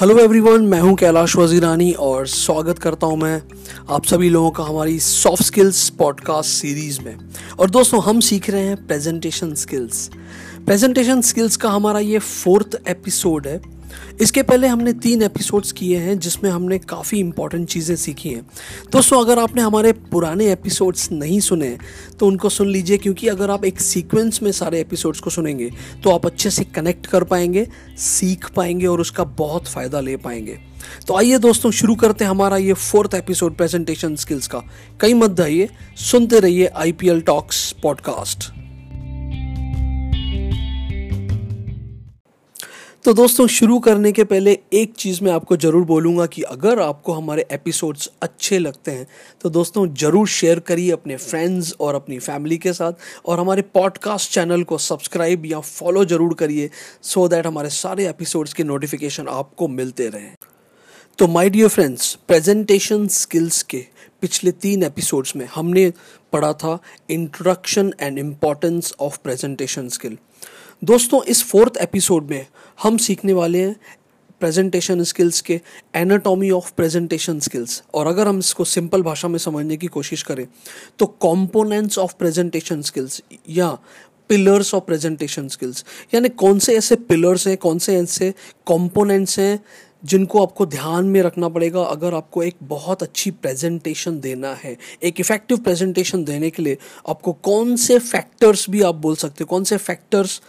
Hello everyone मैं हूँ कैलाश वजीरानी और स्वागत करता हूँ मैं आप सभी लोगों का हमारी सॉफ्ट स्किल्स पॉडकास्ट सीरीज़ में। और दोस्तों, हम सीख रहे हैं प्रेजेंटेशन स्किल्स प्रेजेंटेशन स्किल्स का हमारा ये फोर्थ एपिसोड है। इसके पहले हमने तीन एपिसोड्स किए हैं जिसमें हमने काफ़ी इंपॉर्टेंट चीज़ें सीखी हैं। दोस्तों, अगर आपने हमारे पुराने एपिसोड्स नहीं सुने तो उनको सुन लीजिए, क्योंकि अगर आप एक सीक्वेंस में सारे एपिसोड्स को सुनेंगे तो आप अच्छे से कनेक्ट कर पाएँगे, सीख पाएँगे और उसका बहुत फ़ायदा ले पाएँगे। तो आइए दोस्तों, शुरू करते हैं हमारा ये फोर्थ एपिसोड प्रेजेंटेशन स्किल्स का। कई मत आइए सुनते रहिए आईपीएल टॉक्स पॉडकास्ट तो दोस्तों, शुरू करने के पहले एक चीज़ मैं आपको ज़रूर बोलूँगा कि अगर आपको हमारे एपिसोड्स अच्छे लगते हैं तो दोस्तों, ज़रूर शेयर करिए अपने फ्रेंड्स और अपनी फैमिली के साथ और हमारे पॉडकास्ट चैनल को सब्सक्राइब या फॉलो ज़रूर करिए सो दैट हमारे सारे एपिसोड्स के नोटिफिकेशन आपको मिलते रहें। तो my dear friends presentation skills के पिछले तीन एपिसोड्स में हमने पढ़ा था introduction and importance of presentation skill दोस्तों, इस फोर्थ एपिसोड में हम सीखने वाले हैं प्रेजेंटेशन स्किल्स के एनाटॉमी ऑफ़ प्रेजेंटेशन स्किल्स और अगर हम इसको सिंपल भाषा में समझने की कोशिश करें तो कंपोनेंट्स ऑफ़ प्रेजेंटेशन स्किल्स या पिलर्स ऑफ़ प्रेजेंटेशन स्किल्स यानी कौन से ऐसे पिलर्स हैं, कौन से ऐसे कंपोनेंट्स हैं, जिनको आपको ध्यान में रखना पड़ेगा अगर आपको एक बहुत अच्छी प्रेजेंटेशन देना है। एक इफ़ेक्टिव प्रेजेंटेशन देने के लिए आपको कौन से फैक्टर्स भी आप बोल सकते हो, कौन से फैक्टर्स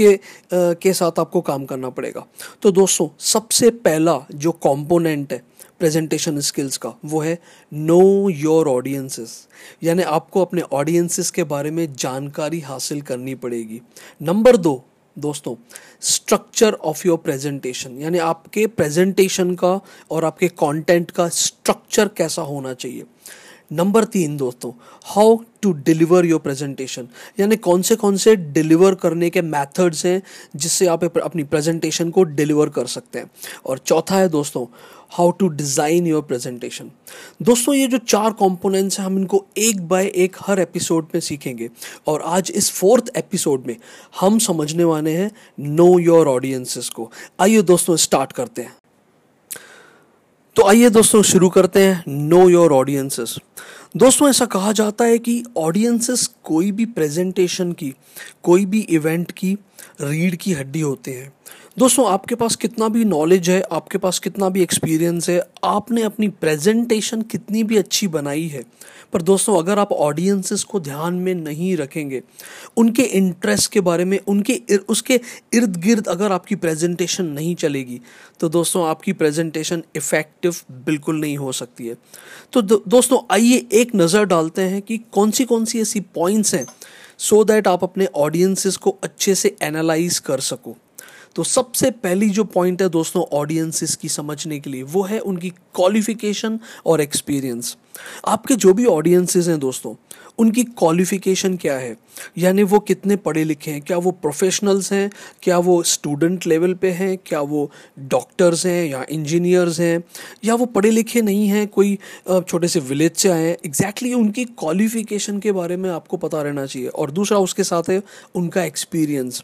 के आ, के साथ आपको काम करना पड़ेगा। तो दोस्तों सबसे पहला जो कंपोनेंट है प्रेजेंटेशन स्किल्स का वो है नो योर ऑडियंसेस यानी आपको अपने ऑडियंसेस के बारे में जानकारी हासिल करनी पड़ेगी। नंबर दो दोस्तों स्ट्रक्चर ऑफ़ योर प्रेजेंटेशन यानी आपके प्रेजेंटेशन का और आपके कंटेंट का स्ट्रक्चर कैसा होना चाहिए। नंबर तीन दोस्तों how to deliver your presentation यानी कौन से कौन से डिलीवर करने के मेथड्स हैं, जिससे आप अपनी प्रेजेंटेशन को डिलीवर कर सकते हैं। और चौथा है दोस्तों how to design your presentation दोस्तों, ये जो चार कंपोनेंट्स हैं, हम इनको एक बाय एक हर एपिसोड में सीखेंगे। और आज इस फोर्थ एपिसोड में हम समझने वाले हैं नो योर ऑडियंसेस को। आइए दोस्तों स्टार्ट करते हैं। तो आइए दोस्तों शुरू करते हैं नो योर ऑडियंसेस दोस्तों, ऐसा कहा जाता है कि ऑडियंसेस कोई भी प्रेजेंटेशन की, कोई भी इवेंट की रीढ़ की हड्डी होते हैं। दोस्तों आपके पास कितना भी नॉलेज है आपके पास कितना भी एक्सपीरियंस है आपने अपनी प्रेजेंटेशन कितनी भी अच्छी बनाई है। पर दोस्तों अगर आप ऑडियंसेस को ध्यान में नहीं रखेंगे उनके इंटरेस्ट के बारे में उनके इर, उसके इर्द गिर्द अगर आपकी प्रेजेंटेशन नहीं चलेगी तो दोस्तों आपकी प्रेजेंटेशन इफ़ेक्टिव बिल्कुल नहीं हो सकती है। तो दो, दोस्तों आइए एक नज़र डालते हैं कि कौन सी कौन सी ऐसी पॉइंट्स हैं सो so दैट आप अपने ऑडियंसेस को अच्छे से एनालाइज कर सको। तो सबसे पहली जो पॉइंट है दोस्तों ऑडियंसेस की समझने के लिए, वो है उनकी क्वालिफिकेशन और एक्सपीरियंस आपके जो भी ऑडियंसेस हैं दोस्तों, उनकी क्वालिफिकेशन क्या है? यानी वो कितने पढ़े लिखे हैं? क्या वो प्रोफेशनल्स हैं? क्या वो स्टूडेंट लेवल पे हैं? क्या वो डॉक्टर्स हैं या इंजीनियर्स हैं? या वो पढ़े लिखे नहीं हैं? कोई छोटे से विलेज से आए हैं? एग्जैक्टली उनकी क्वालिफिकेशन के बारे में आपको पता रहना चाहिए। और दूसरा उसके साथ है उनका एक्सपीरियंस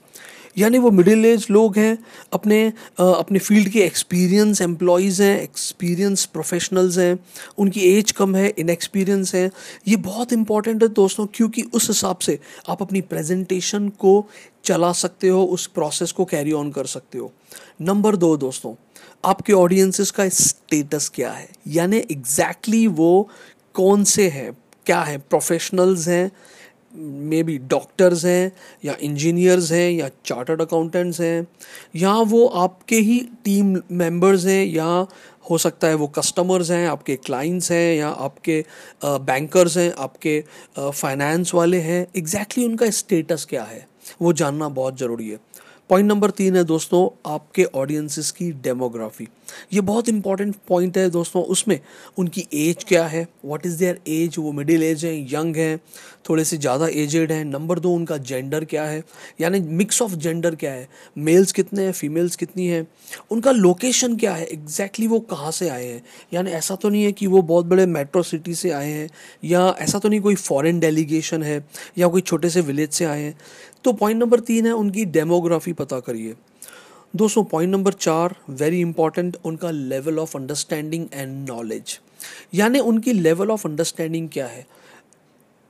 यानी वो मिडिल एज लोग हैं, अपने अपने फ़ील्ड के एक्सपीरियंस एम्प्लॉयज़ हैं एक्सपीरियंस प्रोफेशनल्स हैं, उनकी एज कम है इनएक्सपीरियंस है। ये बहुत इंपॉर्टेंट है दोस्तों, क्योंकि उस हिसाब से आप अपनी प्रेजेंटेशन को चला सकते हो, उस प्रोसेस को कैरी ऑन कर सकते हो। नंबर दो दोस्तों, आपके ऑडियंसेस का स्टेटस क्या है? यानी एग्जैक्टली exactly वो कौन से हैं, क्या है? प्रोफेशनल्स हैं मे बी डॉक्टर्स हैं, या इंजीनियर्स हैं, या चार्टर्ड अकाउंटेंट्स हैं, या वो आपके ही टीम मेंबर्स हैं, या हो सकता है वो कस्टमर्स हैं, आपके क्लाइंट्स हैं, या आपके बैंकर्स हैं, आपके फाइनेंस वाले हैं एग्जैक्टली exactly उनका स्टेटस क्या है, वो जानना बहुत ज़रूरी है। पॉइंट नंबर तीन है दोस्तों, आपके ऑडियंसेस की डेमोग्राफी ये बहुत इंपॉर्टेंट पॉइंट है दोस्तों, उसमें उनकी एज क्या है व्हाट इज़ देयर एज वो मिडिल एज हैं यंग हैं, थोड़े से ज़्यादा एजेड हैं नंबर दो उनका जेंडर क्या है, यानी मिक्स ऑफ़ जेंडर क्या है मेल्स कितने हैं फीमेल्स कितनी हैं, उनका लोकेशन क्या है एग्जैक्टली exactly वो कहाँ से आए हैं, यानी ऐसा तो नहीं है कि वो बहुत बड़े मेट्रो सिटी से आए हैं, या ऐसा तो नहीं कोई फॉरेन डेलीगेशन है, या कोई छोटे से विलेज से आए हैं तो पॉइंट नंबर तीन है, उनकी डेमोग्राफी पता करिए। दोस्तों पॉइंट नंबर चार वेरी इंपॉर्टेंट उनका level of understanding and knowledge यानी उनकी लेवल ऑफ़ अंडरस्टैंडिंग क्या है?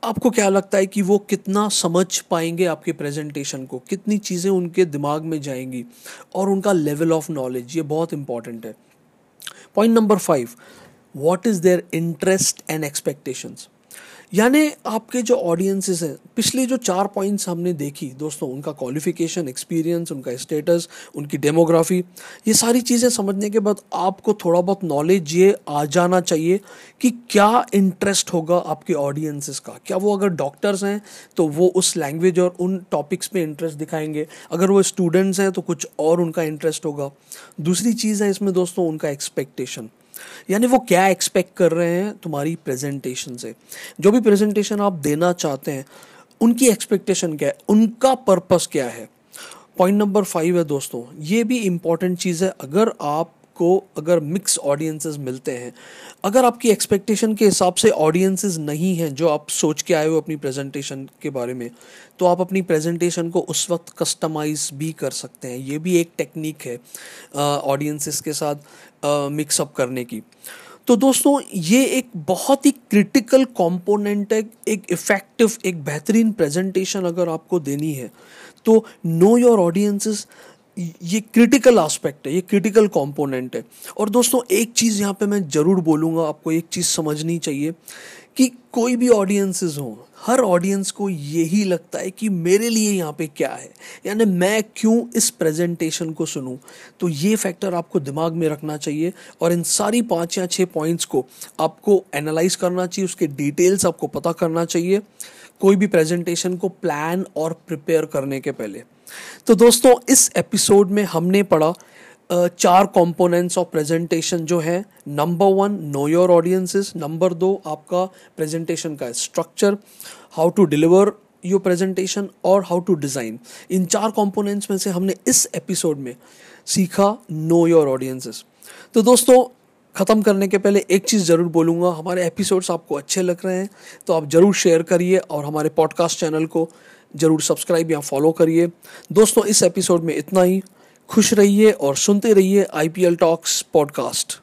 आपको क्या लगता है कि वो कितना समझ पाएँगे आपके प्रेजेंटेशन को? कितनी चीज़ें उनके दिमाग में जाएँगी? और उनका लेवल ऑफ़ नॉलेज ये बहुत इंपॉर्टेंट है। Point number five what is their interest and expectations यानी आपके जो ऑडियंसेस हैं, पिछले जो चार पॉइंट्स हमने देखी, दोस्तों, उनका क्वालिफिकेशन एक्सपीरियंस उनका स्टेटस उनकी डेमोग्राफी ये सारी चीज़ें समझने के बाद आपको थोड़ा बहुत नॉलेज ये आ जाना चाहिए कि क्या इंटरेस्ट होगा आपके ऑडियंसेस का। क्या वो अगर डॉक्टर्स हैं तो वो उस लैंग्वेज और उन टॉपिक्स पे इंटरेस्ट दिखाएँगे। अगर वो स्टूडेंट्स हैं तो कुछ और उनका इंटरेस्ट होगा। दूसरी चीज़ है इसमें, दोस्तों, उनका एक्सपेक्टेशन यानी वो क्या एक्सपेक्ट कर रहे हैं तुम्हारी प्रेजेंटेशन से। जो भी प्रेजेंटेशन आप देना चाहते हैं, उनकी एक्सपेक्टेशन क्या है? उनका पर्पस क्या है? पॉइंट नंबर फाइव है दोस्तों, ये भी इंपॉर्टेंट चीज़ है। अगर आप को अगर मिक्स ऑडियंसेस मिलते हैं, अगर आपकी एक्सपेक्टेशन के हिसाब से ऑडियंसेस नहीं हैं जो आप सोच के आए हो अपनी प्रेजेंटेशन के बारे में तो आप अपनी प्रेजेंटेशन को उस वक्त कस्टमाइज भी कर सकते हैं। ये भी एक टेक्निक है ऑडियंसेस के साथ मिक्सअप करने की। तो दोस्तों, ये एक बहुत ही क्रिटिकल कंपोनेंट है, एक इफ़ेक्टिव एक बेहतरीन प्रेजेंटेशन अगर आपको देनी है तो नो योर ऑडियंसेस ये क्रिटिकल आस्पेक्ट है, ये क्रिटिकल कंपोनेंट है। और दोस्तों, एक चीज़ यहाँ पे मैं ज़रूर बोलूँगा, आपको एक चीज़ समझनी चाहिए कि कोई भी ऑडियंसेस हो, हर ऑडियंस को यही लगता है कि मेरे लिए यहाँ पे क्या है। यानी मैं क्यों इस प्रेजेंटेशन को सुनूं? तो ये फैक्टर आपको दिमाग में रखना चाहिए और इन सारी पाँच या छः पॉइंट्स को आपको एनालाइज करना चाहिए, उसके डिटेल्स आपको पता करना चाहिए। कोई भी प्रेजेंटेशन को प्लान और प्रिपेयर करने के पहले। तो दोस्तों, इस एपिसोड में हमने पढ़ा चार कंपोनेंट्स ऑफ़ प्रेजेंटेशन जो है। Number one know your audiences number दो, आपका प्रेजेंटेशन का structure how to deliver your presentation और हाउ टू डिज़ाइन इन चार कंपोनेंट्स में से हमने इस एपिसोड में सीखा नो योर ऑडियंसेस तो दोस्तों ख़त्म करने के पहले एक चीज़ ज़रूर बोलूँगा। हमारे एपिसोड्स आपको अच्छे लग रहे हैं तो आप ज़रूर शेयर करिए और हमारे पॉडकास्ट चैनल को ज़रूर सब्सक्राइब या फॉलो करिए। दोस्तों, इस एपिसोड में इतना ही। खुश रहिए और सुनते रहिए I P L talks podcast